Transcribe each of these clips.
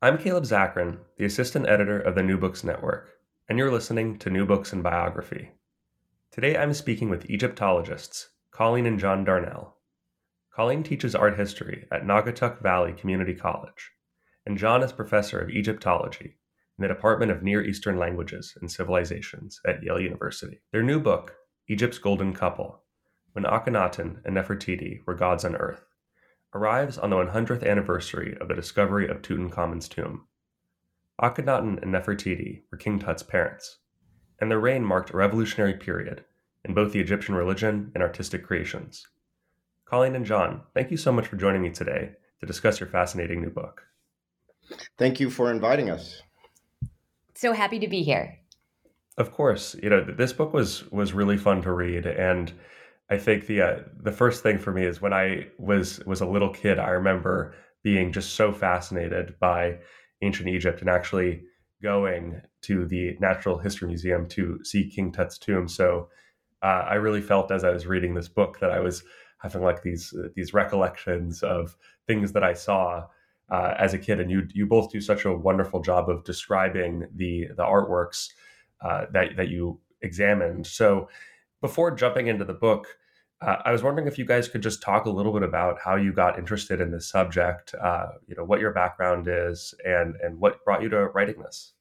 I'm Caleb Zakarin, the assistant editor of the New Books Network, and you're listening to New Books in Biography. Today I'm speaking with Egyptologists Colleen and John Darnell. Colleen teaches art history at Naugatuck Valley Community College, and John is professor of Egyptology in the Department of Near Eastern Languages and Civilizations at Yale University. Their new book, Egypt's Golden Couple When Akhenaten and Nefertiti Were Gods on Earth, arrives on the 100th anniversary of the discovery of Tutankhamun's tomb. Akhenaten and Nefertiti were King Tut's parents, and their reign marked a revolutionary period in both the Egyptian religion and artistic creations. Colleen and John, thank you so much for joining me today to discuss your fascinating new book. Thank you for inviting us. So happy to be here. Of course, you know this book was was really fun to read, and I think the uh, the first thing for me is when I was was a little kid, I remember being just so fascinated by ancient Egypt and actually going to the Natural History Museum to see King Tut's tomb. So uh, I really felt as I was reading this book that I was having like these uh, these recollections of things that I saw uh, as a kid. And you you both do such a wonderful job of describing the the artworks uh, that that you examined. So before jumping into the book, uh, I was wondering if you guys could just talk a little bit about how you got interested in this subject, uh, you know, what your background is, and and what brought you to writing this.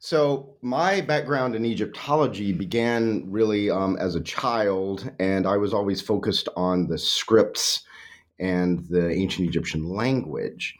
So my background in Egyptology began really um, as a child, and I was always focused on the scripts and the ancient Egyptian language.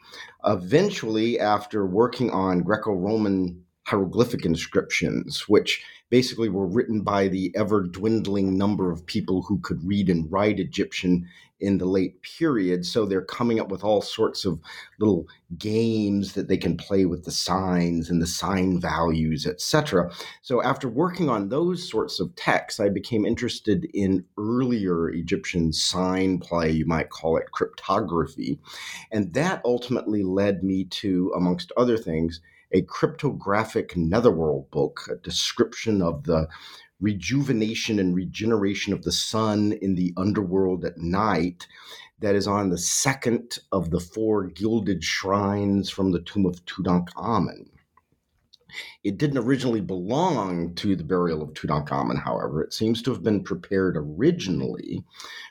Eventually, after working on Greco-Roman hieroglyphic inscriptions, which basically were written by the ever dwindling number of people who could read and write Egyptian in the late period. So they're coming up with all sorts of little games that they can play with the signs and the sign values, etc. So after working on those sorts of texts, I became interested in earlier Egyptian sign play, you might call it cryptography. And that ultimately led me to, amongst other things, a cryptographic netherworld book, a description of the rejuvenation and regeneration of the sun in the underworld at night that is on the second of the four gilded shrines from the tomb of Tutankhamun. It didn't originally belong to the burial of Tutankhamun, however. It seems to have been prepared originally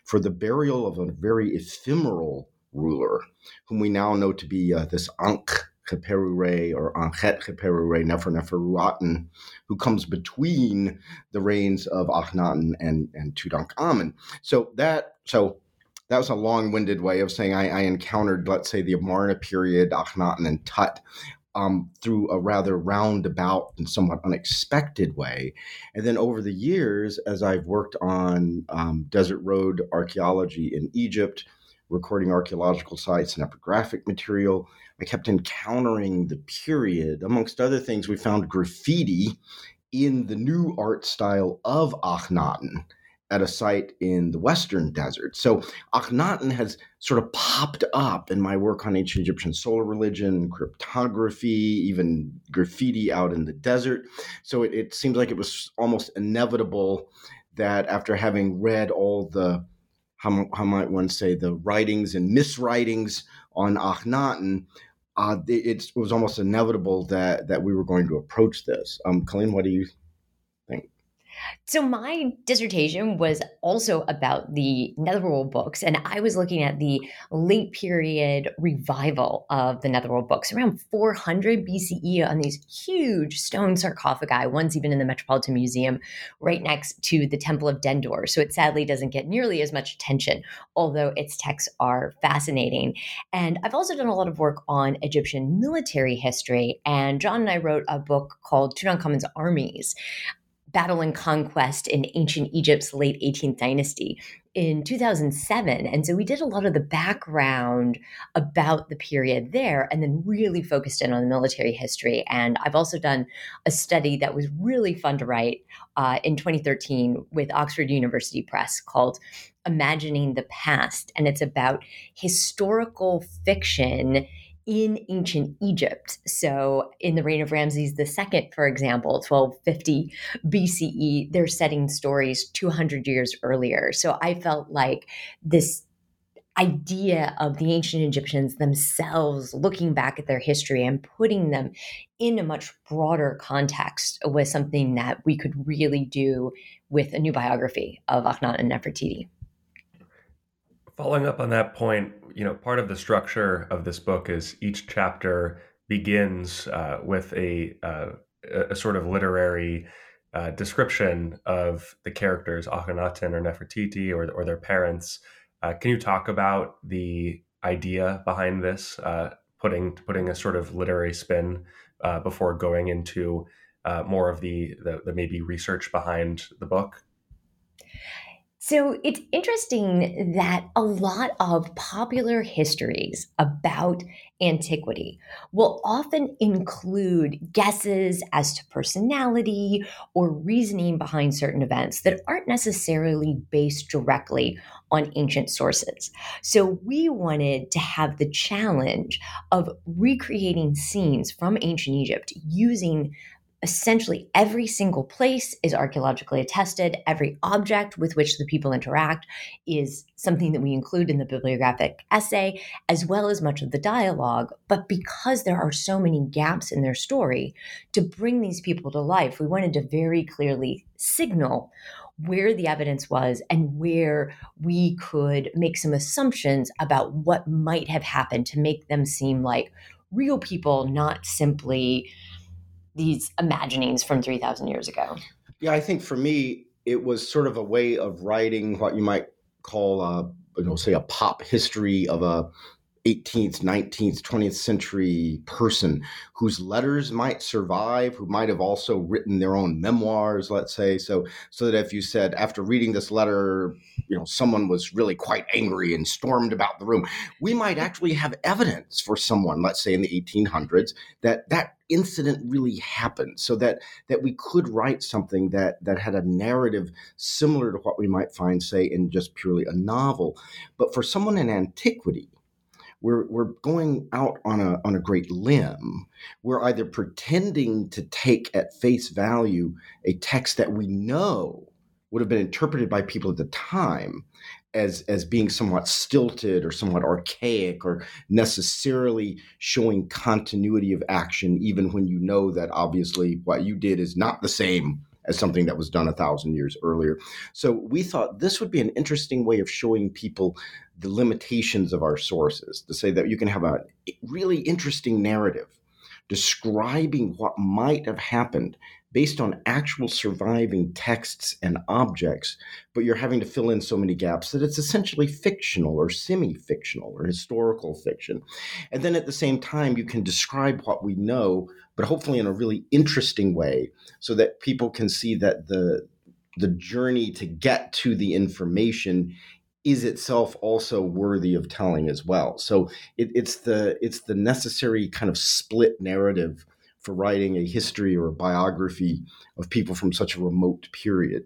for the burial of a very ephemeral ruler, whom we now know to be uh, this Ankh Khepere or Ankhet Khepere Nefer Neferuaten, who comes between the reigns of Akhenaten and, and Tutankhamun. So that so that was a long-winded way of saying I, I encountered, let's say, the Amarna period, Akhenaten and Tut, um, through a rather roundabout and somewhat unexpected way. And then over the years, as I've worked on um, desert road archaeology in Egypt, recording archaeological sites and epigraphic material, I kept encountering the period. Amongst other things, we found graffiti in the new art style of Akhenaten at a site in the Western Desert. So Akhenaten has sort of popped up in my work on ancient Egyptian solar religion, cryptography, even graffiti out in the desert. So it, it seems like it was almost inevitable that after having read all the how, how might one say the writings and miswritings on Akhenaten, uh, it, it, was almost inevitable that that we were going to approach this. Um, Colleen, what do you so my dissertation was also about the Netherworld books, and I was looking at the late period revival of the Netherworld books around 400 BCE on these huge stone sarcophagi, one's even in the Metropolitan Museum right next to the Temple of Dendur. So it sadly doesn't get nearly as much attention, although its texts are fascinating. And I've also done a lot of work on Egyptian military history, and John and I wrote a book called Tutankhamun's Armies battle and conquest in ancient Egypt's late 18th dynasty. in 2007. And so we did a lot of the background about the period there and then really focused in on the military history. And I've also done a study that was really fun to write uh, in 2013 with Oxford University Press called Imagining the Past. And it's about historical fiction in ancient Egypt. So, in the reign of Ramses II, for example, 1250 BCE, they're setting stories 200 years earlier. So, I felt like this idea of the ancient Egyptians themselves looking back at their history and putting them in a much broader context was something that we could really do with a new biography of Akhenaten and Nefertiti. Following up on that point, you know, part of the structure of this book is each chapter begins uh, with a, uh, a sort of literary uh, description of the characters Akhenaten or Nefertiti or, or their parents. Uh, can you talk about the idea behind this, uh, putting putting a sort of literary spin uh, before going into more of the, the the maybe research behind the book? So it's interesting that a lot of popular histories about antiquity will often include guesses as to personality or reasoning behind certain events that aren't necessarily based directly on ancient sources. So we wanted to have the challenge of recreating scenes from ancient Egypt using essentially every single place is archaeologically attested. Every object with which the people interact is something that we include in the bibliographic essay, as well as much of the dialogue. But because there are so many gaps in their story, to bring these people to life, we wanted to very clearly signal where the evidence was and where we could make some assumptions about what might have happened to make them seem like real people, not simply these imaginings from 3,000 years ago? Yeah, I think for me, it was sort of a way of writing what you might call a, you know, say a pop history of a 18th, 19th, 20th century person whose letters might survive, who might have also written their own memoirs, let's say. So, so that if you said after reading this letter, you know, someone was really quite angry and stormed about the room, we might actually have evidence for someone, let's say in the 1800s, that that incident really happened so that that we could write something that that had a narrative similar to what we might find say in just purely a novel but for someone in antiquity we're we're going out on a on a great limb. We're either pretending to take at face value a text that we know would have been interpreted by people at the time as as being somewhat stilted or somewhat archaic or necessarily showing continuity of action even when you know that obviously what you did is not the same as something that was done a thousand years earlier. So we thought this would be an interesting way of showing people the limitations of our sources to say that you can have a really interesting narrative describing what might have happened based on actual surviving texts and objects, but you're having to fill in so many gaps that it's essentially fictional or semi fictional or historical fiction. And then at the same time, you can describe what we know, but hopefully in a really interesting way so that people can see that the the journey to get to the information is itself also worthy of telling as well. So it, it's the it's the necessary kind of split narrative for writing a history or a biography of people from such a remote period.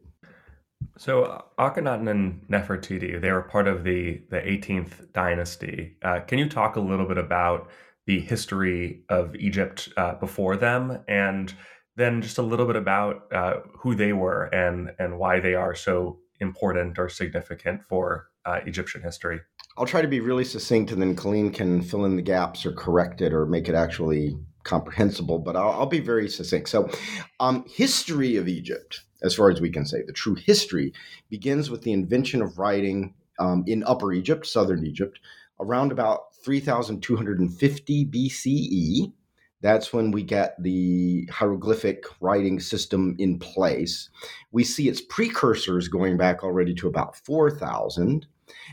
So Akhenaten and Nefertiti, they were part of the the 18th dynasty. Uh, can you talk a little bit about the history of Egypt uh, before them, and then just a little bit about uh, who they were and and why they are so important or significant for uh, Egyptian history? I'll try to be really succinct, and then Colleen can fill in the gaps or correct it or make it actually comprehensible. But I'll, I'll be very succinct. So, um, history of Egypt, as far as we can say, the true history begins with the invention of writing um, in Upper Egypt, Southern Egypt, around about 3,250 BCE. That's when we get the hieroglyphic writing system in place. We see its precursors going back already to about 4,000,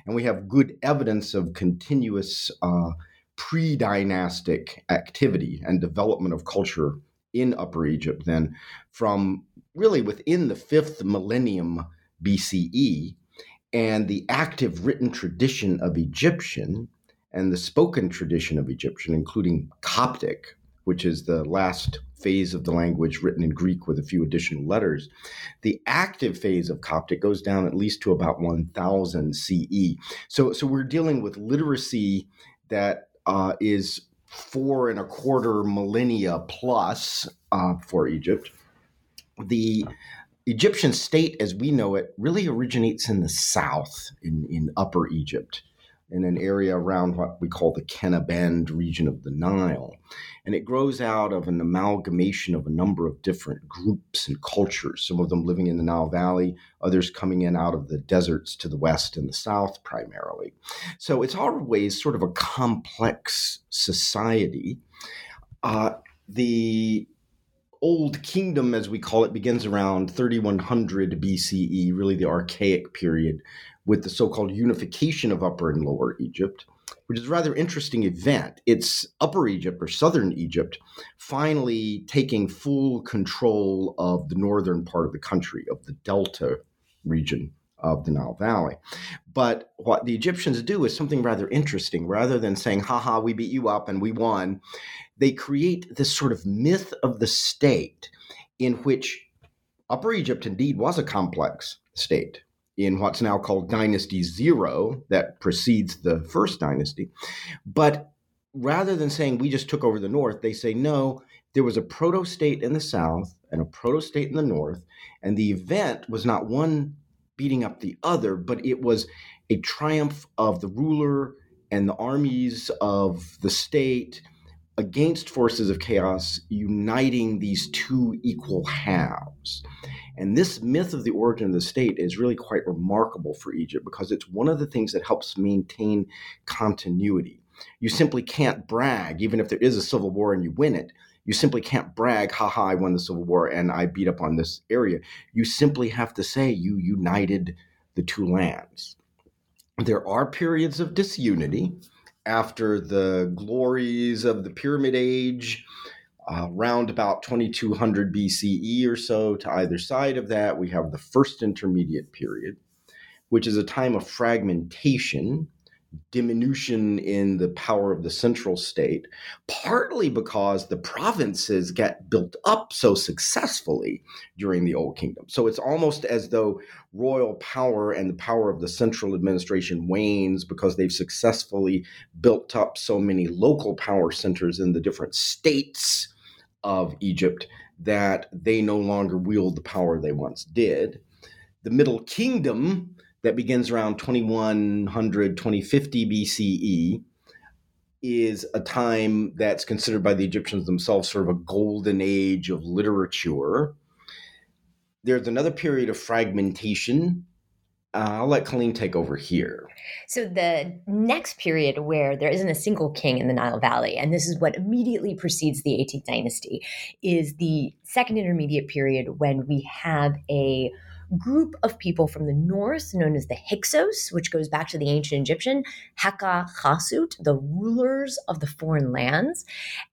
and we have good evidence of continuous uh, pre dynastic activity and development of culture in Upper Egypt then from really within the fifth millennium BCE And the active written tradition of Egyptian and the spoken tradition of Egyptian, including Coptic, which is the last phase of the language written in Greek with a few additional letters. The active phase of Coptic goes down at least to about 1000 CE. So, so we're dealing with literacy that uh, is four and a quarter millennia plus uh, for Egypt. The Egyptian state, as we know it, really originates in the south, in, in Upper Egypt in an area around what we call the Qena Bend region of the Nile. And it grows out of an amalgamation of a number of different groups and cultures, some of them living in the Nile Valley, others coming in out of the deserts to the west and the south primarily. So it's always sort of a complex society. Uh, the Old Kingdom, as we call it, begins around 3100 BCE, really the archaic period, with the so-called unification of Upper and Lower Egypt, which is a rather interesting event. It's Upper Egypt or Southern Egypt finally taking full control of the northern part of the country, of the Delta region of the Nile Valley. But what the Egyptians do is something rather interesting. Rather than saying, haha, we beat you up and we won, they create this sort of myth of the state in which Upper Egypt indeed was a complex state in what's now called Dynasty Zero that precedes the first dynasty. But rather than saying we just took over the north, they say no, there was a proto state in the south and a proto state in the north. And the event was not one beating up the other, but it was a triumph of the ruler and the armies of the state against forces of chaos, uniting these two equal halves. And this myth of the origin of the state is really quite remarkable for Egypt because it's one of the things that helps maintain continuity. You simply can't brag, even if there is a civil war and you win it. You simply can't brag, haha, I won the Civil War and I beat up on this area. You simply have to say you united the two lands. There are periods of disunity after the glories of the Pyramid Age uh, around about 2200 BCE or so to either side of that, we have the first intermediate period, which is a time of fragmentation, diminution in the power of the central state, partly because the provinces get built up so successfully during the Old Kingdom. So it's almost as though royal power and the power of the central administration wanes because they've successfully built up so many local power centers in the different states of Egypt that they no longer wield the power they once did. The Middle Kingdom, that begins around 2100, 2050 BCE, is a time that's considered by the Egyptians themselves sort of a golden age of literature. There's another period of fragmentation uh, I'll let Colleen take over here. So, the next period where there isn't a single king in the Nile Valley, and this is what immediately precedes the 18th dynasty, is the second intermediate period when we have a group of people from the north known as the Hyksos, which goes back to the ancient Egyptian, Heka Chasut, the rulers of the foreign lands.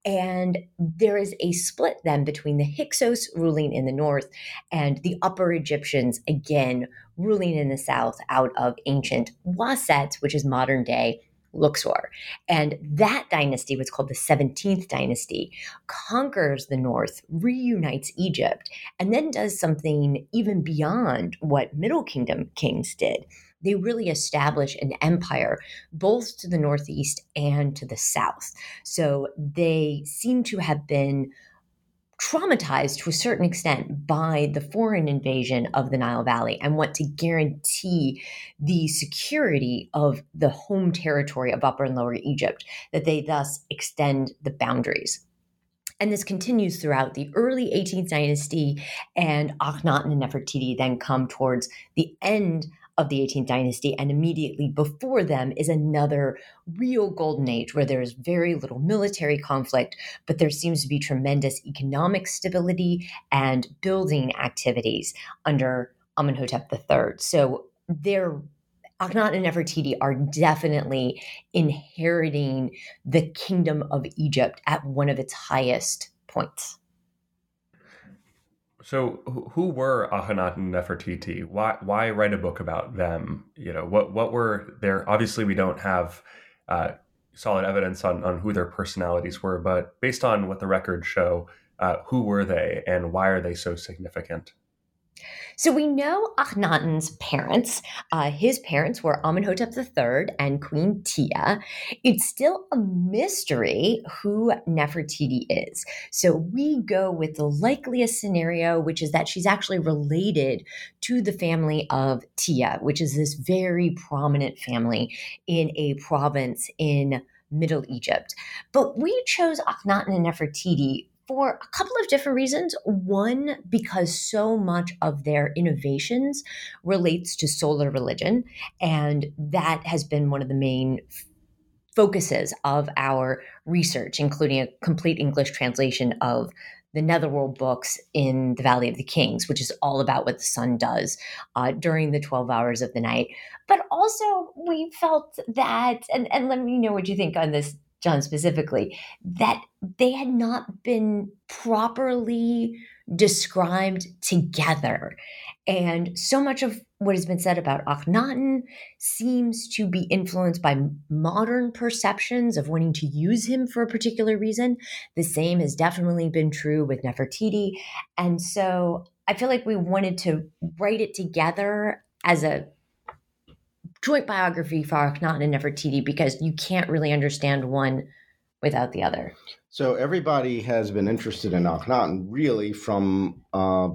And there is a split then between the Hyksos ruling in the north and the upper Egyptians, again, ruling in the south out of ancient Waset, which is modern day Luxor. And that dynasty, what's called the 17th dynasty, conquers the north, reunites Egypt, and then does something even beyond what Middle Kingdom kings did. They really establish an empire both to the northeast and to the south. So they seem to have been traumatized to a certain extent by the foreign invasion of the Nile Valley and want to guarantee the security of the home territory of Upper and Lower Egypt, that they thus extend the boundaries. And this continues throughout the early 18th dynasty, and Akhenaten and Nefertiti then come towards the end of the 18th dynasty. And immediately before them is another real golden age where there is very little military conflict, but there seems to be tremendous economic stability and building activities under Amenhotep III. So they're Akhenaten and Nefertiti are definitely inheriting the kingdom of Egypt at one of its highest points. So, who were Akhenaten and Nefertiti? Why why write a book about them? You know, what what were their? Obviously, we don't have uh, solid evidence on on who their personalities were, but based on what the records show, uh, who were they, and why are they so significant? So we know Akhenaten's parents. Uh, his parents were Amenhotep III and Queen Tia. It's still a mystery who Nefertiti is. So we go with the likeliest scenario, which is that she's actually related to the family of Tia, which is this very prominent family in a province in Middle Egypt. But we chose Akhenaten and Nefertiti for a couple of different reasons. One, because so much of their innovations relates to solar religion, and that has been one of the main focuses of our research, including a complete English translation of the Netherworld books in the Valley of the Kings, which is all about what the sun does uh, during the 12 hours of the night. But also, we felt that, and, and let me know what you think on this, John, specifically, that they had not been properly described together. And so much of what has been said about Akhenaten seems to be influenced by modern perceptions of wanting to use him for a particular reason. The same has definitely been true with Nefertiti. And so I feel like we wanted to write it together as a joint biography for Akhenaten and Nefertiti because you can't really understand one without the other. So everybody has been interested in Akhenaten really from uh,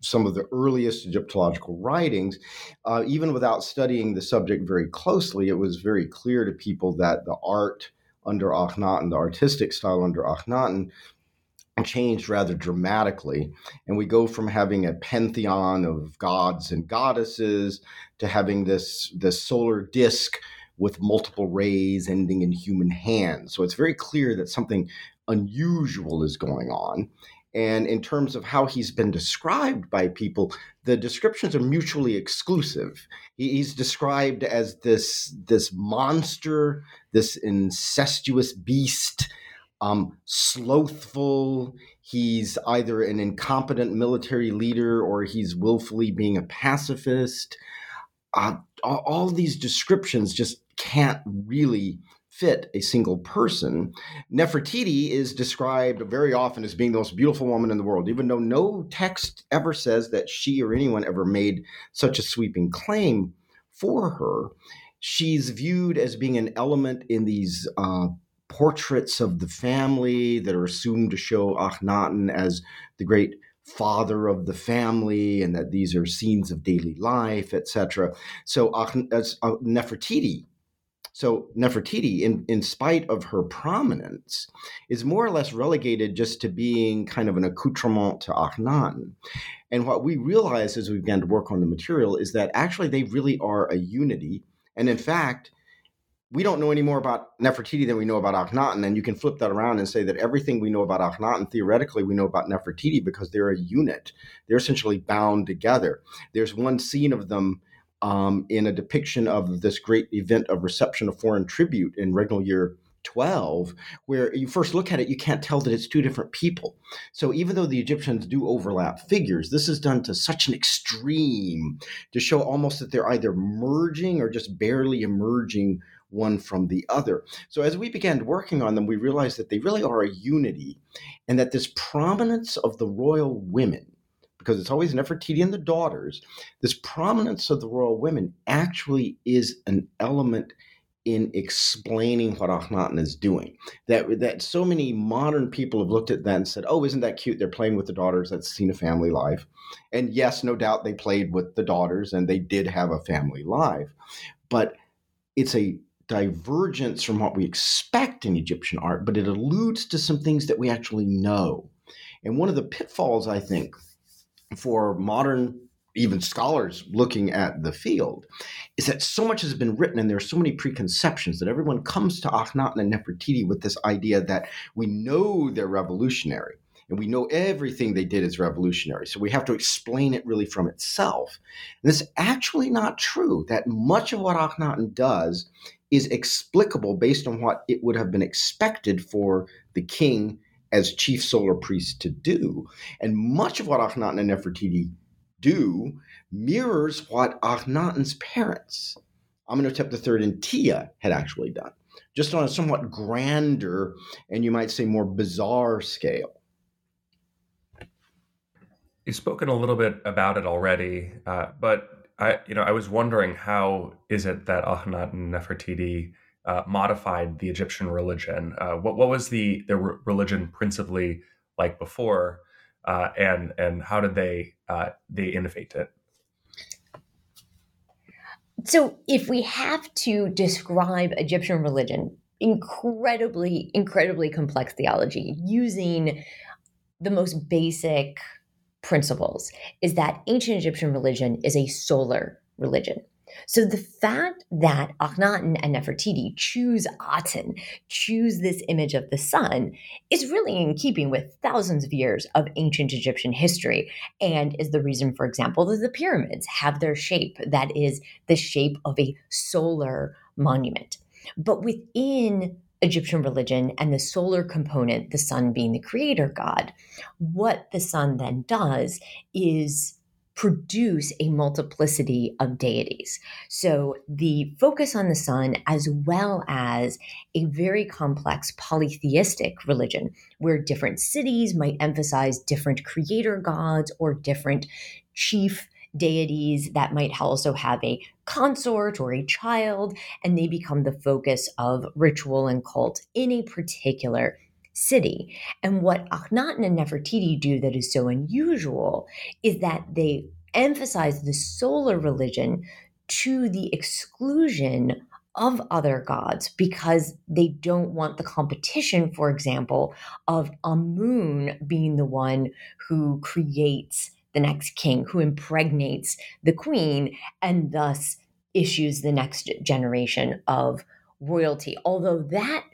some of the earliest Egyptological writings. Uh, even without studying the subject very closely, it was very clear to people that the art under Akhenaten, the artistic style under Akhenaten, changed rather dramatically. And we go from having a pantheon of gods and goddesses to having this, this solar disk with multiple rays ending in human hands. So it's very clear that something unusual is going on. And in terms of how he's been described by people, the descriptions are mutually exclusive. He's described as this, this monster, this incestuous beast um, slothful. He's either an incompetent military leader or he's willfully being a pacifist. Uh, all, these descriptions just can't really fit a single person. Nefertiti is described very often as being the most beautiful woman in the world, even though no text ever says that she or anyone ever made such a sweeping claim for her. She's viewed as being an element in these uh, portraits of the family that are assumed to show Akhenaten as the great father of the family and that these are scenes of daily life, etc. So as uh, Nefertiti, so Nefertiti, in, in spite of her prominence, is more or less relegated just to being kind of an accoutrement to Akhenaten. And what we realize as we began to work on the material is that actually they really are a unity. And in fact, we don't know any more about Nefertiti than we know about Akhenaten. And you can flip that around and say that everything we know about Akhenaten, theoretically, we know about Nefertiti because they're a unit. They're essentially bound together. There's one scene of them um, in a depiction of this great event of reception of foreign tribute in regnal year 12, where you first look at it, you can't tell that it's two different people. So even though the Egyptians do overlap figures, this is done to such an extreme to show almost that they're either merging or just barely emerging one from the other. So as we began working on them, we realized that they really are a unity and that this prominence of the royal women, because it's always Nefertiti and the daughters, this prominence of the royal women actually is an element in explaining what Akhenaten is doing. That that so many modern people have looked at that and said, "Oh, isn't that cute? They're playing with the daughters. That's seen a family life." And yes, no doubt they played with the daughters and they did have a family life, but it's a divergence from what we expect in Egyptian art, but it alludes to some things that we actually know. And one of the pitfalls, I think, for modern even scholars looking at the field is that so much has been written and there are so many preconceptions that everyone comes to Akhenaten and Nefertiti with this idea that we know they're revolutionary and we know everything they did is revolutionary. So we have to explain it really from itself. And this is actually not true, that much of what Akhenaten does is explicable based on what it would have been expected for the king as chief solar priest to do. And much of what Akhenaten and Nefertiti do mirrors what Akhenaten's parents, Amenhotep III and Tia, had actually done, just on a somewhat grander and you might say more bizarre scale. You've spoken a little bit about it already, uh, but I, you know, I was wondering how is it that Akhenaten and Nefertiti uh, modified the Egyptian religion? Uh, what what was the the religion principally like before, uh, and and how did they uh, they innovate it? So, if we have to describe Egyptian religion, incredibly, incredibly complex theology using the most basic principles, is that ancient Egyptian religion is a solar religion. So the fact that Akhenaten and Nefertiti choose Aten, choose this image of the sun, is really in keeping with thousands of years of ancient Egyptian history, and is the reason, for example, that the pyramids have their shape that is the shape of a solar monument. But within Egyptian religion and the solar component, the sun being the creator god, what the sun then does is produce a multiplicity of deities. So the focus on the sun, as well as a very complex polytheistic religion, where different cities might emphasize different creator gods or different chief deities that might also have a consort or a child, and they become the focus of ritual and cult in a particular city. And what Akhenaten and Nefertiti do that is so unusual is that they emphasize the solar religion to the exclusion of other gods because they don't want the competition, for example, of Amun being the one who creates the next king, who impregnates the queen, and thus issues the next generation of royalty. Although that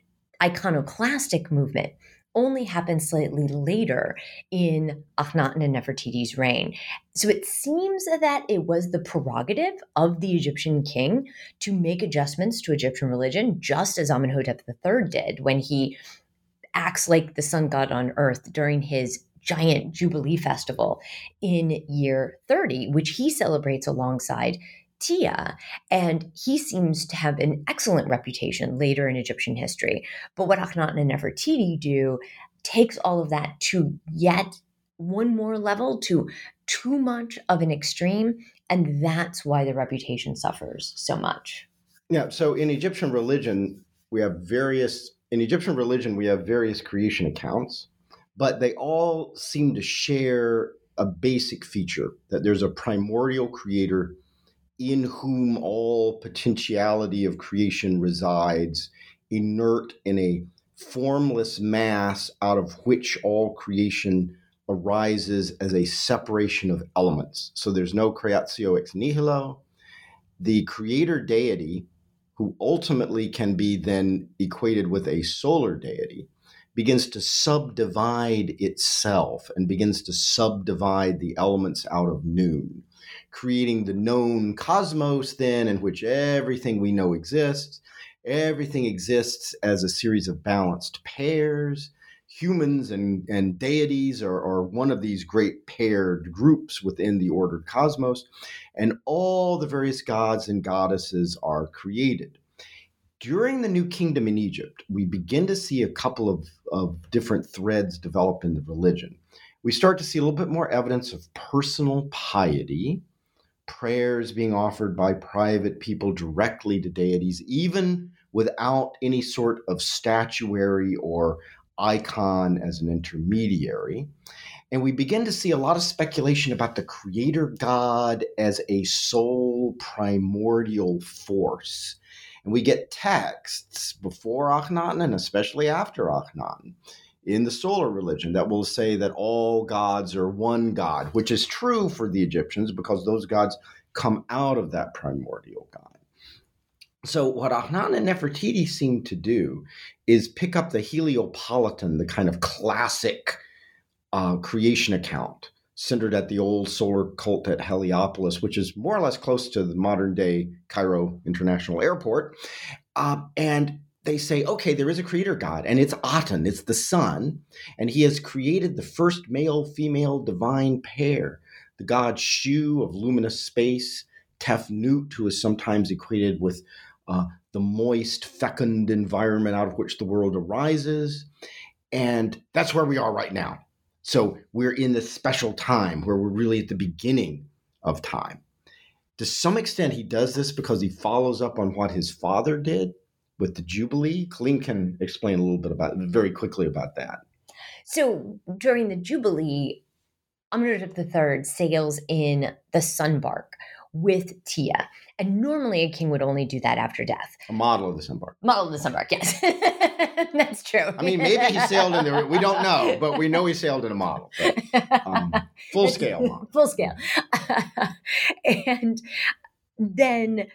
iconoclastic movement only happened slightly later in Akhenaten and Nefertiti's reign. So it seems that it was the prerogative of the Egyptian king to make adjustments to Egyptian religion, just as Amenhotep III did when he acts like the sun god on earth during his giant Jubilee festival in year 30, which he celebrates alongside Tia. And he seems to have an excellent reputation later in Egyptian history. But what Akhenaten and Nefertiti do takes all of that to yet one more level, to too much of an extreme. And that's why the reputation suffers so much. Yeah. So in Egyptian religion, we have various, in Egyptian religion, we have various creation accounts, but they all seem to share a basic feature that there's a primordial creator in whom all potentiality of creation resides, inert in a formless mass out of which all creation arises as a separation of elements. So there's no creatio ex nihilo. The creator deity, who ultimately can be then equated with a solar deity, begins to subdivide itself and begins to subdivide the elements out of Nun creating the known cosmos, then, in which everything we know exists. Everything exists as a series of balanced pairs. Humans and, and deities are, are one of these great paired groups within the ordered cosmos, and all the various gods and goddesses are created during the new kingdom in Egypt, we begin to see a couple of, of different threads develop in the religion. We start to see a little bit more evidence of personal piety, prayers being offered by private people directly to deities, even without any sort of statuary or icon as an intermediary. And we begin to see a lot of speculation about the creator God as a sole primordial force. And we get texts before Akhenaten and especially after Akhenaten in the solar religion that will say that all gods are one God, which is true for the Egyptians because those gods come out of that primordial God. So, what Akhenaten and Nefertiti seem to do is pick up the Heliopolitan, the kind of classic uh, creation account centered at the old solar cult at Heliopolis, which is more or less close to the modern day Cairo International Airport, uh, and they say, okay, there is a creator God, and it's Aten, it's the sun, and he has created the first male female divine pair, the god Shu of luminous space, Tefnut, who is sometimes equated with uh, the moist, fecund environment out of which the world arises. And that's where we are right now. So we're in this special time where we're really at the beginning of time. To some extent, he does this because he follows up on what his father did with the Jubilee. Colleen can explain a little bit about very quickly about that. So during the Jubilee, Amenhotep III sails in the Sunbark with Tia. And normally a king would only do that after death. A model of the Sunbark. Model of the Sunbark, yes. That's true. I mean, maybe he sailed in there. We don't know, but we know he sailed in a model. But, um, full scale model. Full scale. and then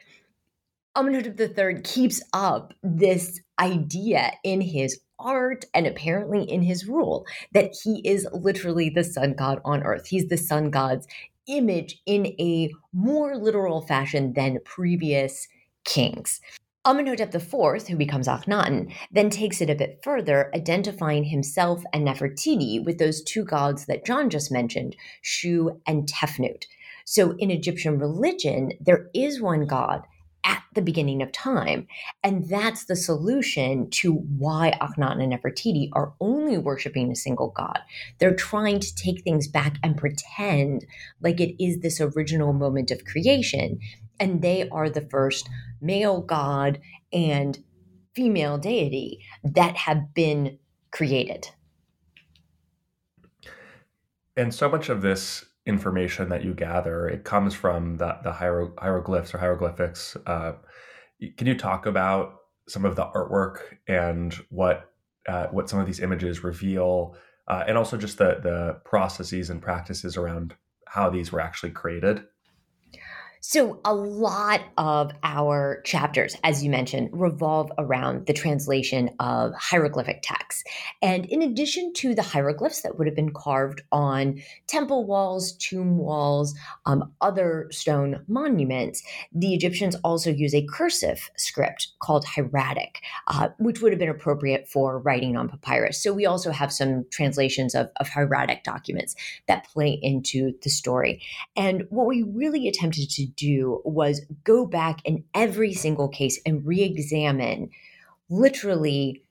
Amenhotep III keeps up this idea in his art and apparently in his rule that he is literally the sun god on earth. He's the sun god's image in a more literal fashion than previous kings. Amenhotep IV, who becomes Akhenaten, then takes it a bit further, identifying himself and Nefertiti with those two gods that John just mentioned, Shu and Tefnut. So in Egyptian religion, there is one god at the beginning of time. And that's the solution to why Akhenaten and Nefertiti are only worshiping a single god. They're trying to take things back and pretend like it is this original moment of creation. And they are the first male god and female deity that have been created. And so much of this information that you gather it comes from the, the hiero- hieroglyphs or hieroglyphics uh, can you talk about some of the artwork and what uh, what some of these images reveal uh, and also just the the processes and practices around how these were actually created so, a lot of our chapters, as you mentioned, revolve around the translation of hieroglyphic texts. And in addition to the hieroglyphs that would have been carved on temple walls, tomb walls, um, other stone monuments, the Egyptians also use a cursive script called hieratic, uh, which would have been appropriate for writing on papyrus. So, we also have some translations of, of hieratic documents that play into the story. And what we really attempted to do was go back in every single case and re examine literally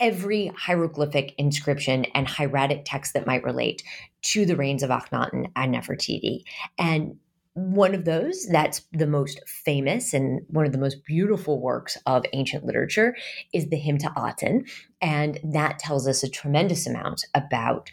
every hieroglyphic inscription and hieratic text that might relate to the reigns of Akhenaten and Nefertiti. And one of those that's the most famous and one of the most beautiful works of ancient literature is the hymn to aten and that tells us a tremendous amount about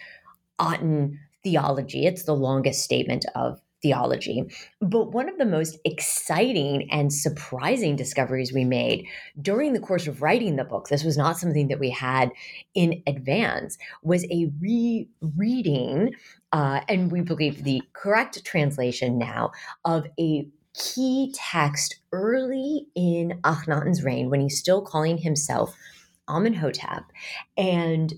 aten theology it's the longest statement of theology. But one of the most exciting and surprising discoveries we made during the course of writing the book, this was not something that we had in advance, was a rereading, uh, and we believe the correct translation now, of a key text early in Akhenaten's reign when he's still calling himself Amenhotep. And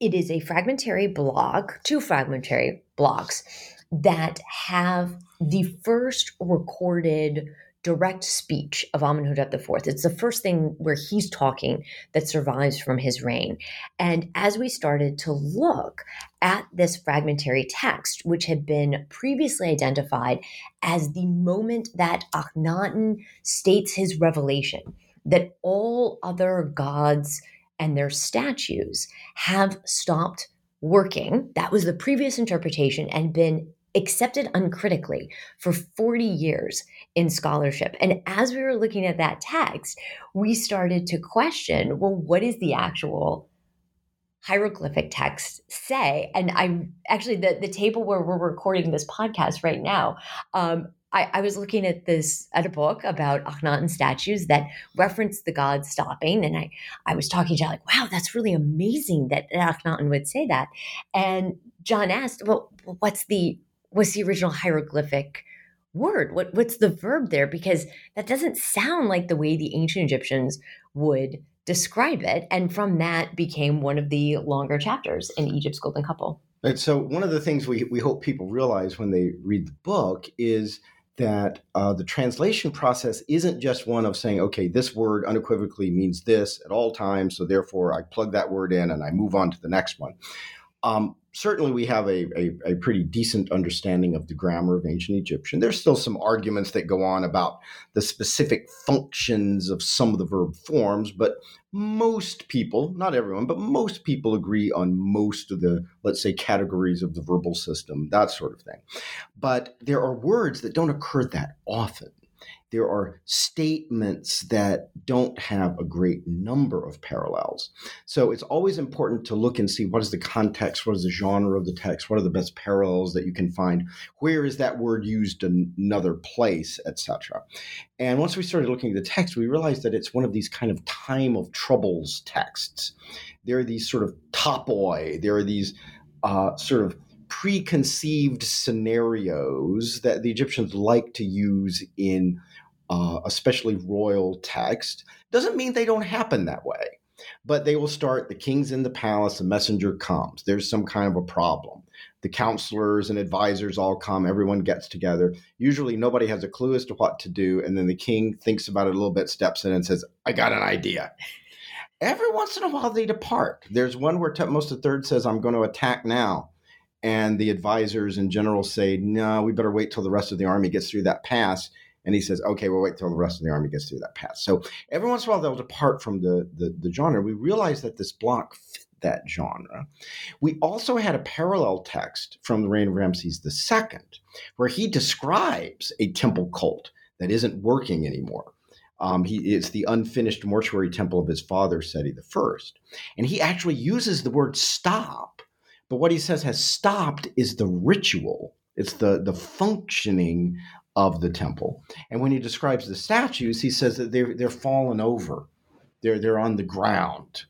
it is a fragmentary block, two fragmentary blocks that have the first recorded direct speech of Amenhotep IV. It's the first thing where he's talking that survives from his reign. And as we started to look at this fragmentary text, which had been previously identified as the moment that Akhenaten states his revelation, that all other gods and their statues have stopped working. That was the previous interpretation and been accepted uncritically for 40 years in scholarship. And as we were looking at that text, we started to question well, what is the actual hieroglyphic text say? And I actually, the, the table where we're recording this podcast right now, um, I, I, was looking at this at a book about Akhenaten statues that reference the gods stopping, and I I was talking to John like, wow, that's really amazing that Akhenaten would say that. And John asked, well, what's the what's the original hieroglyphic word? What what's the verb there? Because that doesn't sound like the way the ancient Egyptians would describe it. And from that became one of the longer chapters in Egypt's Golden Couple. And so one of the things we, we hope people realize when they read the book is that uh, the translation process isn't just one of saying, okay, this word unequivocally means this at all times, so therefore I plug that word in and I move on to the next one. Um, certainly, we have a, a, a, pretty decent understanding of the grammar of ancient Egyptian. There's still some arguments that go on about the specific functions of some of the verb forms, but most people, not everyone, but most people agree on most of the, let's say, categories of the verbal system, that sort of thing. But there are words that don't occur that often there are statements that don't have a great number of parallels. So it's always important to look and see what is the context, what is the genre of the text, what are the best parallels that you can find, where is that word used in another place, etc. And once we started looking at the text, we realized that it's one of these kind of time of troubles texts. There are these sort of topoi, there are these uh, sort of preconceived scenarios that the Egyptians like to use in uh, especially royal text. Doesn't mean they don't happen that way, but they will start the king's in the palace, a messenger comes. There's some kind of a problem. The counselors and advisors all come, everyone gets together. Usually nobody has a clue as to what to do. And then the king thinks about it a little bit, steps in, and says, I got an idea. Every once in a while they depart. There's one where Thutmose III says, I'm going to attack now and the advisors and generals say, no, we better wait till the rest of the army gets through that pass. And he says, okay, we'll wait till the rest of the army gets through that pass. So every once in a while they'll depart from the, the, the genre. We realize that this block fit that genre. We also had a parallel text from the reign of Ramses II, where he describes a temple cult that isn't working anymore. Um, he, it's the unfinished mortuary temple of his father, Seti I. And he actually uses the word stop but what he says has stopped is the ritual, it's the, the functioning of the temple. And when he describes the statues, he says that they're, they're fallen over, they're, they're on the ground.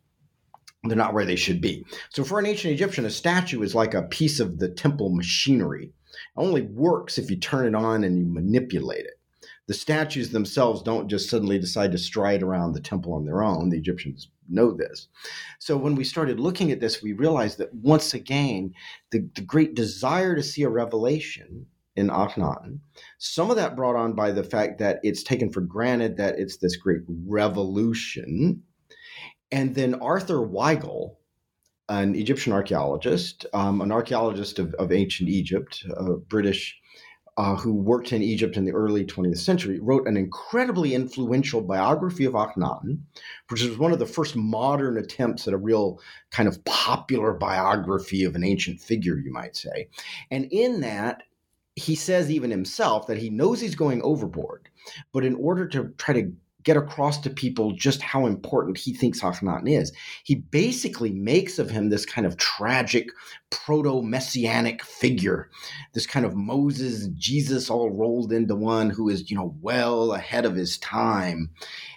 They're not where they should be. So, for an ancient Egyptian, a statue is like a piece of the temple machinery. It only works if you turn it on and you manipulate it the statues themselves don't just suddenly decide to stride around the temple on their own. The Egyptians know this. So when we started looking at this, we realized that once again, the, the great desire to see a revelation in Akhenaten, some of that brought on by the fact that it's taken for granted that it's this great revolution. And then Arthur Weigall, an Egyptian archaeologist, um, an archaeologist of, of ancient Egypt, a British uh, who worked in Egypt in the early 20th century, wrote an incredibly influential biography of Akhenaten, which was one of the first modern attempts at a real kind of popular biography of an ancient figure, you might say. And in that, he says even himself that he knows he's going overboard, but in order to try to get across to people just how important he thinks Akhenaten is. He basically makes of him this kind of tragic proto messianic figure, this kind of Moses, Jesus all rolled into one who is, you know, well ahead of his time.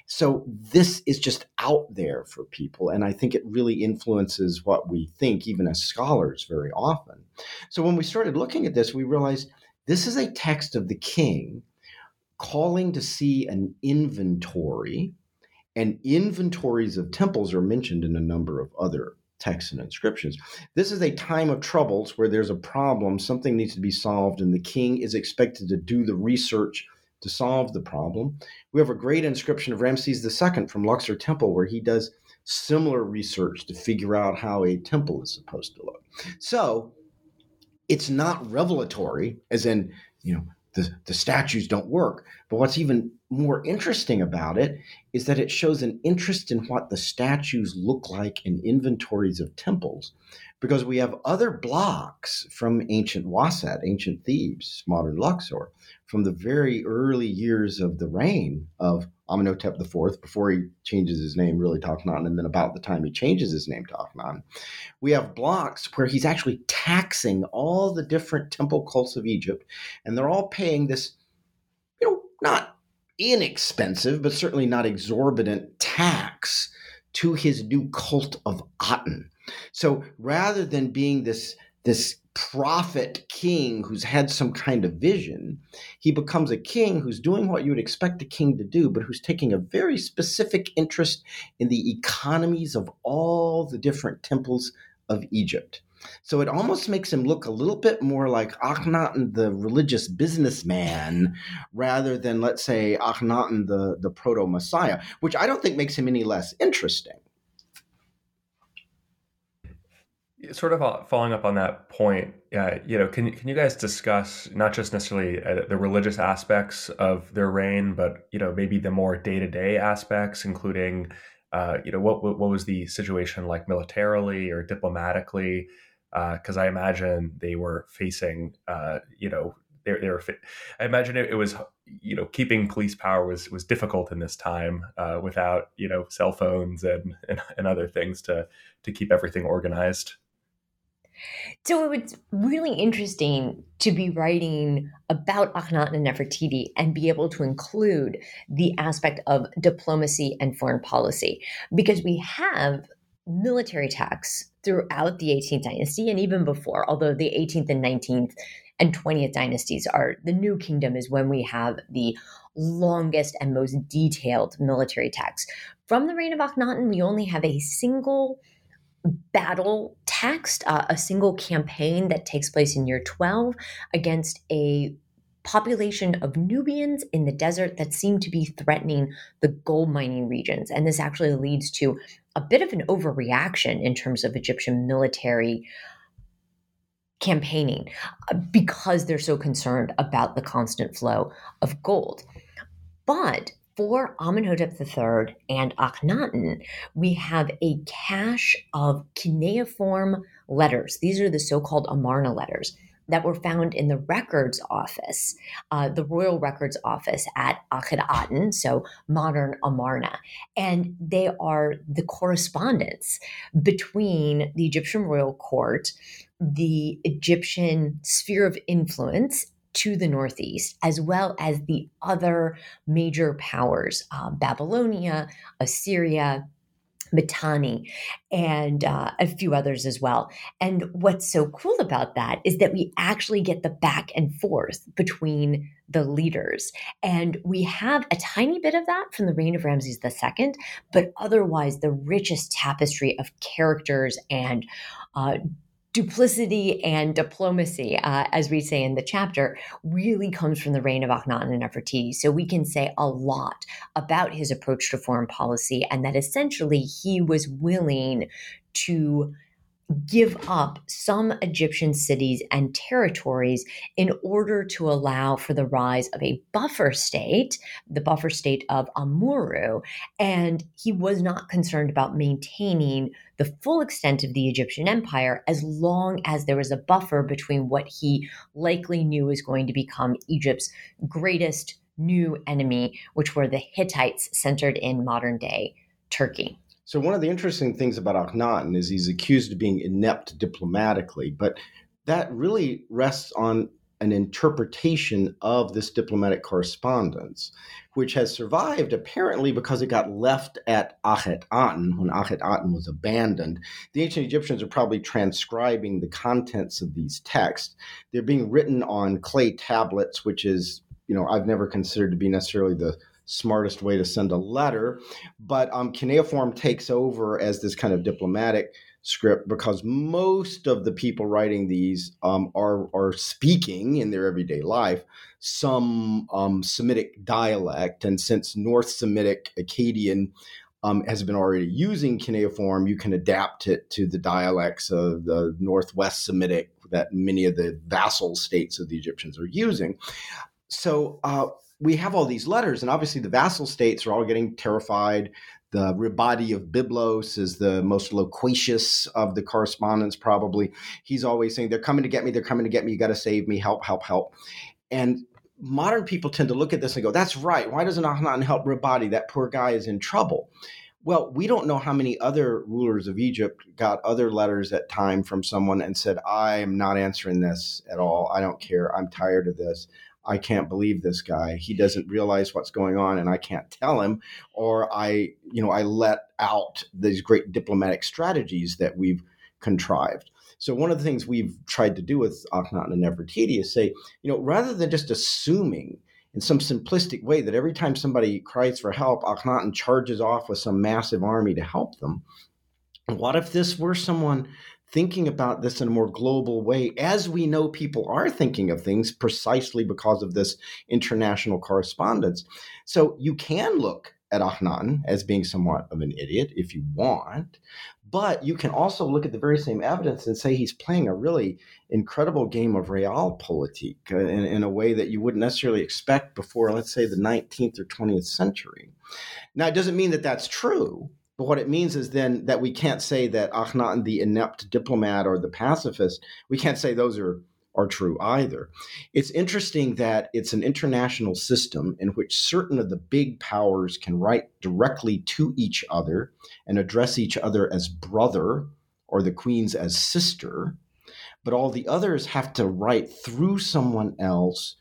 So this is just out there for people. And I think it really influences what we think, even as scholars, very often. So when we started looking at this, we realized this is a text of the king calling to see an inventory, and inventories of temples are mentioned in a number of other texts and inscriptions. This is a time of troubles where there's a problem, something needs to be solved, and the king is expected to do the research to solve the problem. We have a great inscription of Ramses II from Luxor Temple where he does similar research to figure out how a temple is supposed to look. So it's not revelatory, as in, you know, the, the statues don't work. But what's even more interesting about it is that it shows an interest in what the statues look like in inventories of temples, because we have other blocks from ancient Waset, ancient Thebes, modern Luxor, from the very early years of the reign of Amenhotep IV, before he changes his name really to Akhenaten, and then about the time he changes his name to Akhenaten, we have blocks where he's actually taxing all the different temple cults of Egypt, and they're all paying this, you know, not inexpensive, but certainly not exorbitant tax to his new cult of Aten. So rather than being this this prophet king who's had some kind of vision. He becomes a king who's doing what you would expect a king to do, but who's taking a very specific interest in the economies of all the different temples of Egypt. So it almost makes him look a little bit more like Akhenaten, the religious businessman, rather than, let's say, Akhenaten, the, the proto Messiah, which I don't think makes him any less interesting. Sort of following up on that point, uh, you know, can can you guys discuss not just necessarily uh, the religious aspects of their reign, but you know, maybe the more day to day aspects, including, uh, you know, what what was the situation like militarily or diplomatically? because uh, I imagine they were facing, uh, you know, they, they were. I imagine it, it, was, you know, keeping police power was was difficult in this time uh, without, you know, cell phones and, and and other things to to keep everything organized. So it was really interesting to be writing about Akhenaten and Nefertiti and be able to include the aspect of diplomacy and foreign policy because we have military texts throughout the 18th dynasty and even before, although the 18th and 19th and 20th dynasties are the new kingdom is when we have the longest and most detailed military texts. From the reign of Akhenaten, we only have a single battle text, uh, a single campaign that takes place in year 12 against a population of Nubians in the desert that seem to be threatening the gold mining regions. And this actually leads to a bit of an overreaction in terms of Egyptian military campaigning uh, because they're so concerned about the constant flow of gold. But for Amenhotep III and Akhenaten, we have a cache of cuneiform letters. These are the so called Amarna letters that were found in the records office, uh, the royal records office at Akhetaten, so modern Amarna. And they are the correspondence between the Egyptian royal court, the Egyptian sphere of influence, to the northeast, as well as the other major powers uh, Babylonia, Assyria, Mitanni, and uh, a few others as well. And what's so cool about that is that we actually get the back and forth between the leaders. And we have a tiny bit of that from the reign of Ramses II, but otherwise, the richest tapestry of characters and uh, duplicity and diplomacy, uh, as we say in the chapter, really comes from the reign of Akhenaten and Nefertiti. So we can say a lot about his approach to foreign policy and that essentially he was willing to give up some Egyptian cities and territories in order to allow for the rise of a buffer state, the buffer state of Amurru. And he was not concerned about maintaining the full extent of the Egyptian empire as long as there was a buffer between what he likely knew was going to become Egypt's greatest new enemy, which were the Hittites centered in modern day Turkey. So one of the interesting things about Akhenaten is he's accused of being inept diplomatically, but that really rests on an interpretation of this diplomatic correspondence, which has survived apparently because it got left at Akhetaten when Akhetaten was abandoned. The ancient Egyptians are probably transcribing the contents of these texts. They're being written on clay tablets, which is, you know, I've never considered to be necessarily the smartest way to send a letter. But um, cuneiform takes over as this kind of diplomatic script because most of the people writing these um, are are speaking in their everyday life some um, Semitic dialect, and since North Semitic Akkadian um, has been already using cuneiform, you can adapt it to the dialects of the Northwest Semitic that many of the vassal states of the Egyptians are using. So uh, we have all these letters, and obviously the vassal states are all getting terrified. The Rib-Addi of Byblos is the most loquacious of the correspondents, probably. He's always saying, They're coming to get me, they're coming to get me, you got to save me, help, help, help. And modern people tend to look at this and go, That's right. Why doesn't Akhenaten help Rib-Addi? That poor guy is in trouble. Well, we don't know how many other rulers of Egypt got other letters at time from someone and said, I am not answering this at all. I don't care. I'm tired of this. I can't believe this guy. He doesn't realize what's going on and I can't tell him or I, you know, I let out these great diplomatic strategies that we've contrived. So one of the things we've tried to do with Akhenaten and Nefertiti is say, you know, rather than just assuming in some simplistic way that every time somebody cries for help, Akhenaten charges off with some massive army to help them, What if this were someone thinking about this in a more global way, as we know people are thinking of things precisely because of this international correspondence? So you can look at Ahnan as being somewhat of an idiot if you want, but you can also look at the very same evidence and say he's playing a really incredible game of realpolitik uh, in, in a way that you wouldn't necessarily expect before, let's say, the 19th or 20th century. Now, it doesn't mean that that's true. But what it means is then that we can't say that Ahnan, the inept diplomat or the pacifist, we can't say those are are true either. It's interesting that it's an international system in which certain of the big powers can write directly to each other and address each other as brother or the queens as sister, but all the others have to write through someone else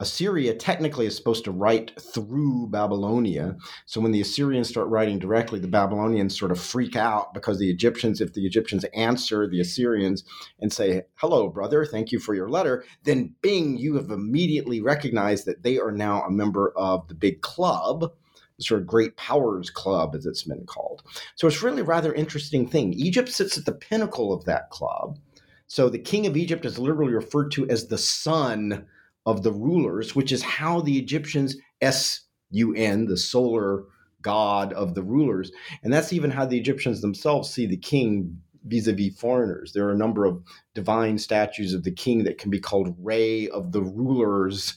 Assyria technically is supposed to write through Babylonia. So when the Assyrians start writing directly, the Babylonians sort of freak out because the Egyptians, if the Egyptians answer the Assyrians and say, Hello, brother, thank you for your letter, then bing, you have immediately recognized that they are now a member of the big club. Sort of great powers club, as it's been called. So it's really a rather interesting thing. Egypt sits at the pinnacle of that club. So the king of Egypt is literally referred to as the son of the rulers, which is how the Egyptians, S U N, the solar god of the rulers, and that's even how the Egyptians themselves see the king vis a vis foreigners. There are a number of divine statues of the king that can be called Re of the rulers.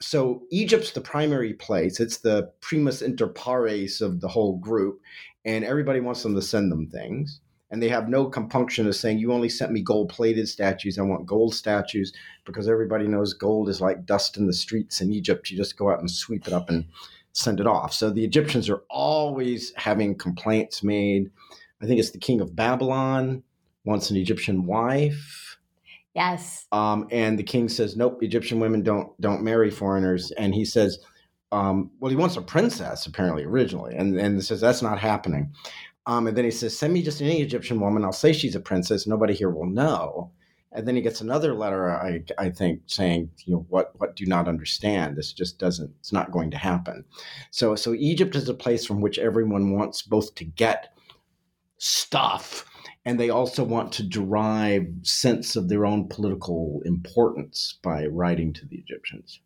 So Egypt's the primary place. It's the primus inter pares of the whole group, and everybody wants them to send them things and they have no compunction of saying you only sent me gold plated statues. I want gold statues because everybody knows gold is like dust in the streets in egypt. You just go out and sweep it up and send it off. So the egyptians are always having complaints made. I think it's the king of babylon wants an egyptian wife. Yes. Um, and the king says nope egyptian women don't don't marry foreigners. And he says um, well, he wants a princess apparently originally, and and says that's not happening. Um, and then he says, Send me just any Egyptian woman. I'll say she's a princess. Nobody here will know. And then he gets another letter, I, I think, saying, you know, what what do you not understand? This just doesn't, it's not going to happen. So so Egypt is a place from which everyone wants both to get stuff and they also want to derive sense of their own political importance by writing to the Egyptians.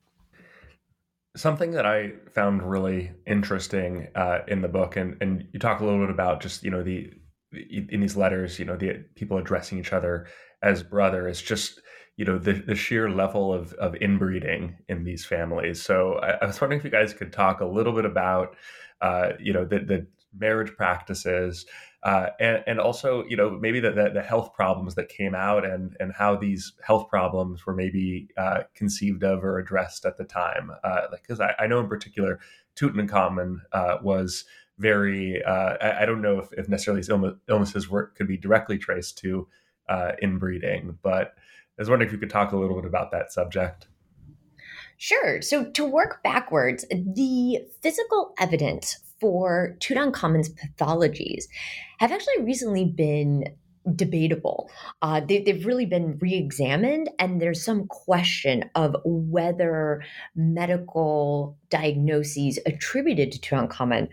Something that I found really interesting uh, in the book, and and you talk a little bit about just you know the in these letters, you know the people addressing each other as brother is just you know the the sheer level of of inbreeding in these families. So I, I was wondering if you guys could talk a little bit about uh, you know the the marriage practices uh, and, and also you know maybe the, the, the health problems that came out and and how these health problems were maybe uh, conceived of or addressed at the time because uh, I, I, know in particular Tutankhamun uh, was very uh, I, I, don't know if, if necessarily his illnesses were could be directly traced to inbreeding but I was wondering if you could talk a little bit about that subject. Sure. So to work backwards, the physical evidence for Tutankhamun's pathologies have actually recently been debatable. Uh, they, have really been re examined, and there's some question of whether medical diagnoses attributed to Tutankhamun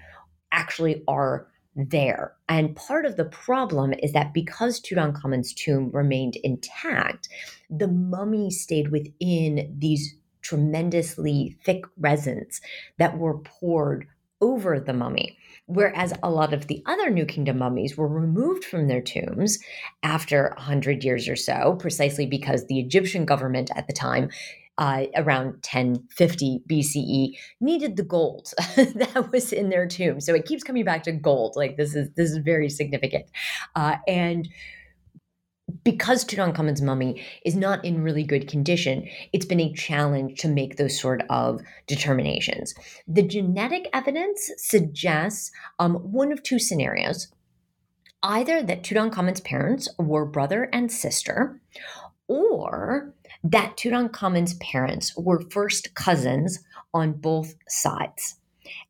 actually are there. And part of the problem is that because Tutankhamun's tomb remained intact, the mummy stayed within these tremendously thick resins that were poured over the mummy. Whereas a lot of the other New Kingdom mummies were removed from their tombs after 100 years or so, precisely because the Egyptian government at the time uh, around 1050 BCE needed the gold that was in their tomb. So it keeps coming back to gold. Like this is this is very significant, uh, and because Tutankhamun's mummy is not in really good condition, it's been a challenge to make those sort of determinations. The genetic evidence suggests um, one of two scenarios either that Tutankhamun's parents were brother and sister, or that Tutankhamun's parents were first cousins on both sides.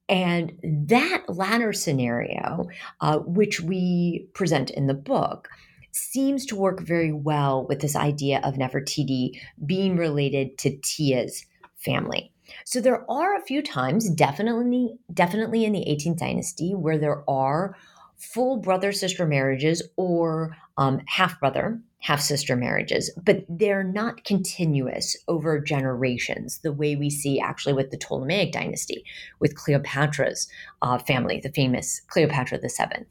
And that latter scenario, uh, which we present in the book, seems to work very well with this idea of Nefertiti being related to Tiye's family. So there are a few times, definitely, definitely in the 18th dynasty, where there are full brother sister marriages or um, half brother, half sister marriages, but they're not continuous over generations the way we see actually with the Ptolemaic dynasty, with Cleopatra's uh, family, the famous Cleopatra the Seventh.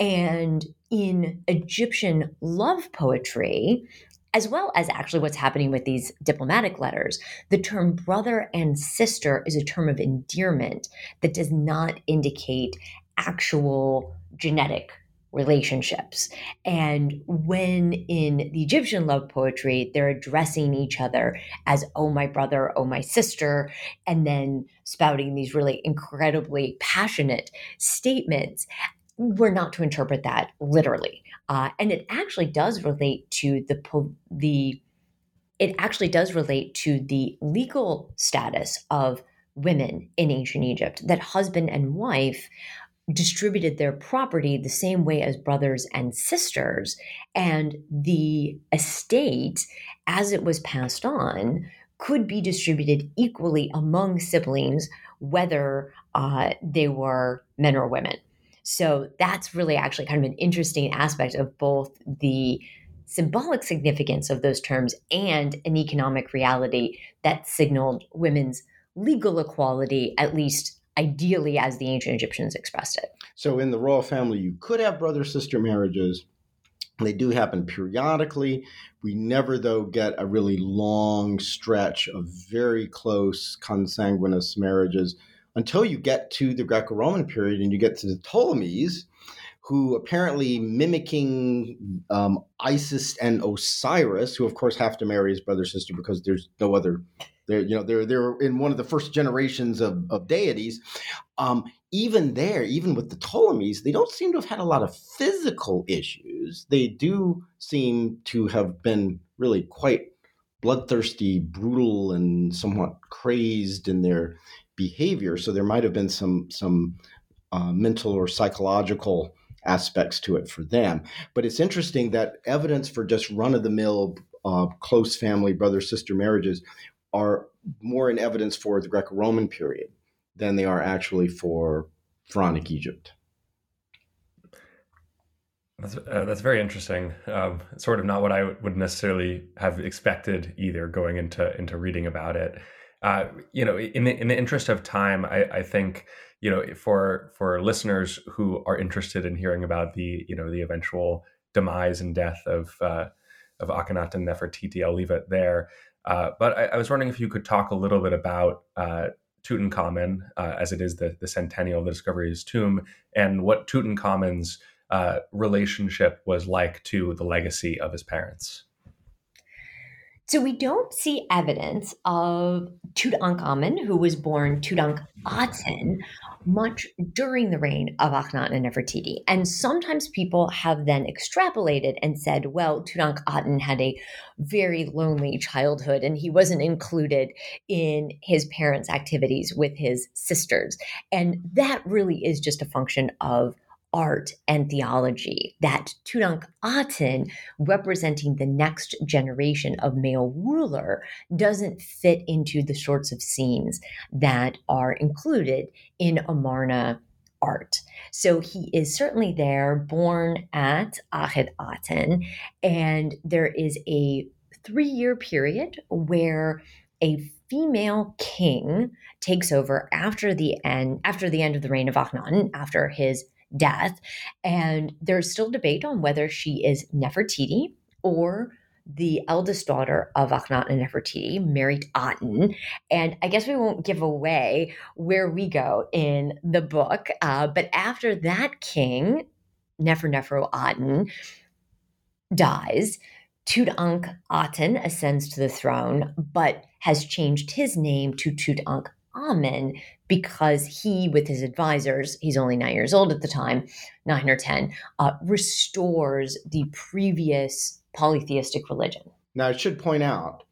And in Egyptian love poetry, as well as actually what's happening with these diplomatic letters, the term brother and sister is a term of endearment that does not indicate actual genetic relationships. And when in the Egyptian love poetry, they're addressing each other as, oh, my brother, oh, my sister, and then spouting these really incredibly passionate statements, we're not to interpret that literally. Uh, and it actually does relate to the, the it actually does relate to the legal status of women in ancient Egypt, that husband and wife distributed their property the same way as brothers and sisters. And the estate, as it was passed on, could be distributed equally among siblings, whether uh, they were men or women. So that's really actually kind of an interesting aspect of both the symbolic significance of those terms and an economic reality that signaled women's legal equality, at least ideally as the ancient Egyptians expressed it. So in the royal family, you could have brother sister marriages. They do happen periodically. We never, though, get a really long stretch of very close consanguineous marriages until you get to the Greco Roman period and you get to the Ptolemies, who apparently mimicking um, Isis and Osiris, who of course have to marry his brother sister because there's no other they're you know they're they're in one of the first generations of, of deities. Um, even there, even with the Ptolemies, they don't seem to have had a lot of physical issues. They do seem to have been really quite bloodthirsty, brutal, and somewhat crazed in their behavior. So there might have been some some uh, mental or psychological aspects to it for them. But it's interesting that evidence for just run of the mill uh, close family brother sister marriages are more in evidence for the Greco Roman period than they are actually for Pharaonic Egypt. That's, uh, that's very interesting. Um, sort of not what I would necessarily have expected either going into into reading about it. Uh, you know, in the in the interest of time, I, I think you know for for listeners who are interested in hearing about the you know the eventual demise and death of uh, of Akhenaten Nefertiti, I'll leave it there. Uh, but I, I, was wondering if you could talk a little bit about uh, Tutankhamun, uh, as it is the, the centennial of the discovery of his tomb, and what Tutankhamen's uh, relationship was like to the legacy of his parents. So we don't see evidence of Tutankhamun, who was born Tutankhaten, much during the reign of Akhenaten and Nefertiti. And sometimes people have then extrapolated and said, well, Tutankhaten had a very lonely childhood and he wasn't included in his parents' activities with his sisters. And that really is just a function of art and theology that Tutankhaten, representing the next generation of male ruler, doesn't fit into the sorts of scenes that are included in Amarna art. So he is certainly there, born at Ahed Aten, and there is a three year period where a female king takes over after the end after the end of the reign of Akhenaten, after his death. And there's still debate on whether she is Nefertiti or the eldest daughter of Akhenaten and Nefertiti, married Aten. And I guess we won't give away where we go in the book. Uh, but after that king, Nefer Nefer Aten, dies, Tutankhaten ascends to the throne, but has changed his name to Tutankhamun because he, with his advisors, he's only nine years old at the time, nine or 10, uh, restores the previous polytheistic religion. Now, I should point out,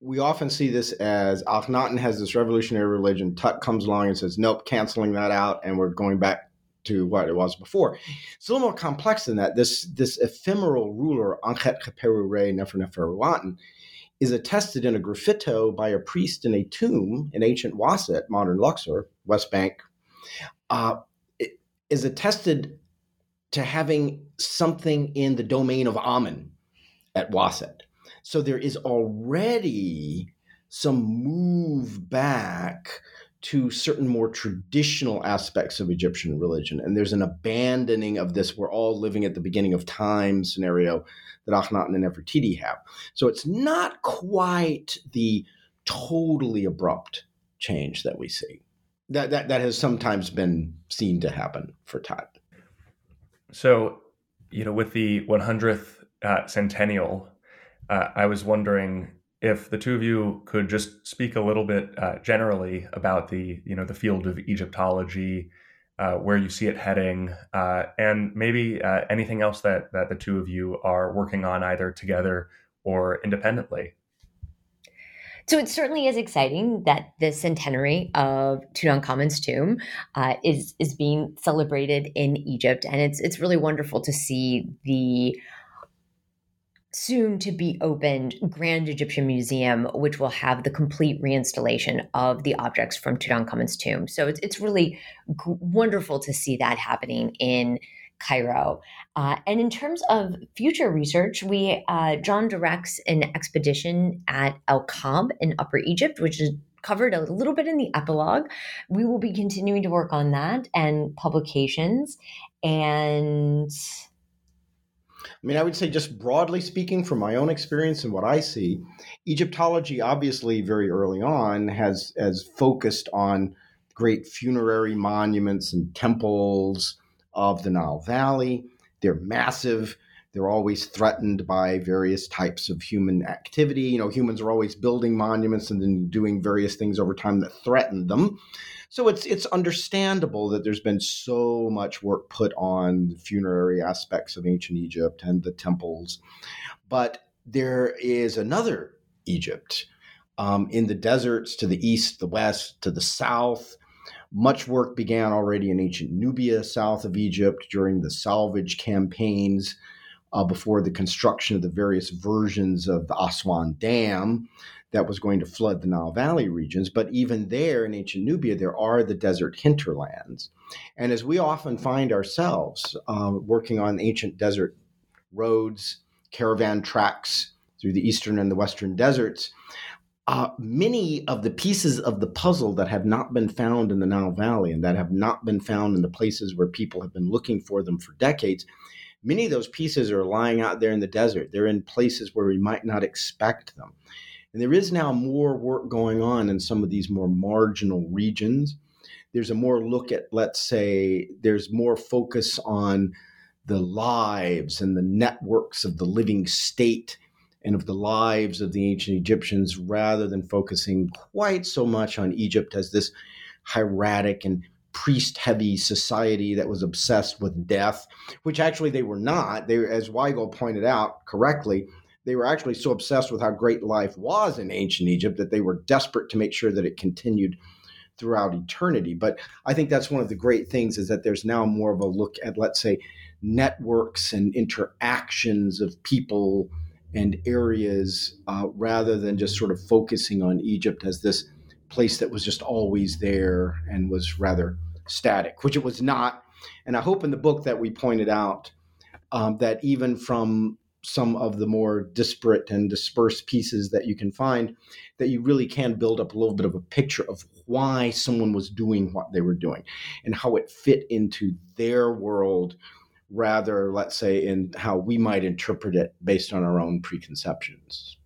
we often see this as Akhenaten has this revolutionary religion. Tut comes along and says, nope, canceling that out, and we're going back to what it was before. It's a little more complex than that. This this ephemeral ruler, Ankhet Kheperu Re Nefer Neferuaten, is attested in a graffito by a priest in a tomb in ancient Waset, modern Luxor, West Bank, uh, is attested to having something in the domain of Amen at Waset. So there is already some move back to certain more traditional aspects of Egyptian religion. And there's an abandoning of this, we're all living at the beginning of time scenario that Akhenaten and Nefertiti have. So it's not quite the totally abrupt change that we see. That, that, that has sometimes been seen to happen for Tut. So, you know, with the 100th uh, centennial, uh, I was wondering if the two of you could just speak a little bit uh, generally about the, you know, the field of Egyptology, uh, where you see it heading, uh, and maybe uh, anything else that that the two of you are working on either together or independently. So it certainly is exciting that the centenary of Tutankhamun's tomb uh, is is being celebrated in Egypt, and it's it's really wonderful to see the soon to be opened Grand Egyptian Museum, which will have the complete reinstallation of the objects from Tutankhamun's tomb. So it's it's really g- wonderful to see that happening in Cairo. Uh, and in terms of future research, we uh, John directs an expedition at El Kab in Upper Egypt, which is covered a little bit in the epilogue. We will be continuing to work on that and publications. And I mean, I would say, just broadly speaking, from my own experience and what I see, Egyptology, obviously, very early on, has has focused on great funerary monuments and temples of the Nile Valley. They're massive. They're always threatened by various types of human activity. You know, humans are always building monuments and then doing various things over time that threaten them. So it's it's understandable that there's been so much work put on the funerary aspects of ancient Egypt and the temples, but there is another Egypt um, in the deserts to the east, the west, to the south, much work began already in ancient Nubia, south of Egypt, during the salvage campaigns uh, before the construction of the various versions of the Aswan Dam that was going to flood the Nile Valley regions. But even there in ancient Nubia, there are the desert hinterlands. And as we often find ourselves uh, working on ancient desert roads, caravan tracks through the eastern and the western deserts, uh, many of the pieces of the puzzle that have not been found in the Nile Valley and that have not been found in the places where people have been looking for them for decades, many of those pieces are lying out there in the desert. They're in places where we might not expect them. And there is now more work going on in some of these more marginal regions. There's a more look at, let's say, there's more focus on the lives and the networks of the living state and of the lives of the ancient Egyptians rather than focusing quite so much on Egypt as this hieratic and priest heavy society that was obsessed with death, which actually they were not. They, as Weigall pointed out correctly, they were actually so obsessed with how great life was in ancient Egypt that they were desperate to make sure that it continued throughout eternity. But I think that's one of the great things is that there's now more of a look at, let's say, networks and interactions of people and areas uh, rather than just sort of focusing on Egypt as this place that was just always there and was rather static, which it was not. And I hope in the book that we pointed out um, that even from some of the more disparate and dispersed pieces that you can find, that you really can build up a little bit of a picture of why someone was doing what they were doing and how it fit into their world rather, let's say, in how we might interpret it based on our own preconceptions.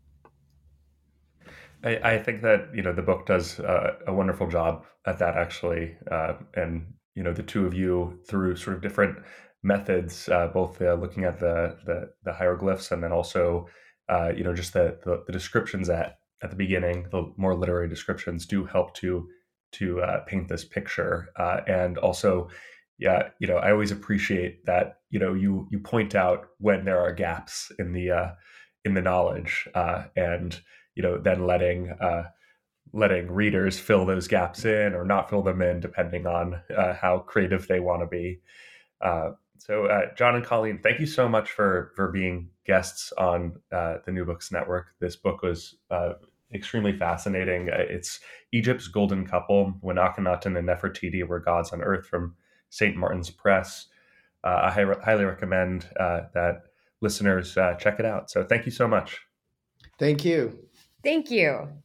I, I think that you know the book does uh, a wonderful job at that actually, uh, and you know the two of you through sort of different methods, uh, both uh, looking at the, the, the hieroglyphs and then also uh, you know just the, the, the descriptions at at the beginning, the more literary descriptions do help to to uh, paint this picture, and also yeah, you know, I always appreciate that. You know, you you point out when there are gaps in the uh, in the knowledge, uh, and you know, then letting uh, letting readers fill those gaps in or not fill them in, depending on uh, how creative they want to be. Uh, so, uh, John and Colleen, thank you so much for for being guests on uh, the New Books Network. This book was uh, extremely fascinating. It's Egypt's Golden Couple: When Akhenaten and Nefertiti Were Gods on Earth from St. Martin's Press. I hi- highly recommend that listeners check it out. So thank you so much. Thank you. Thank you.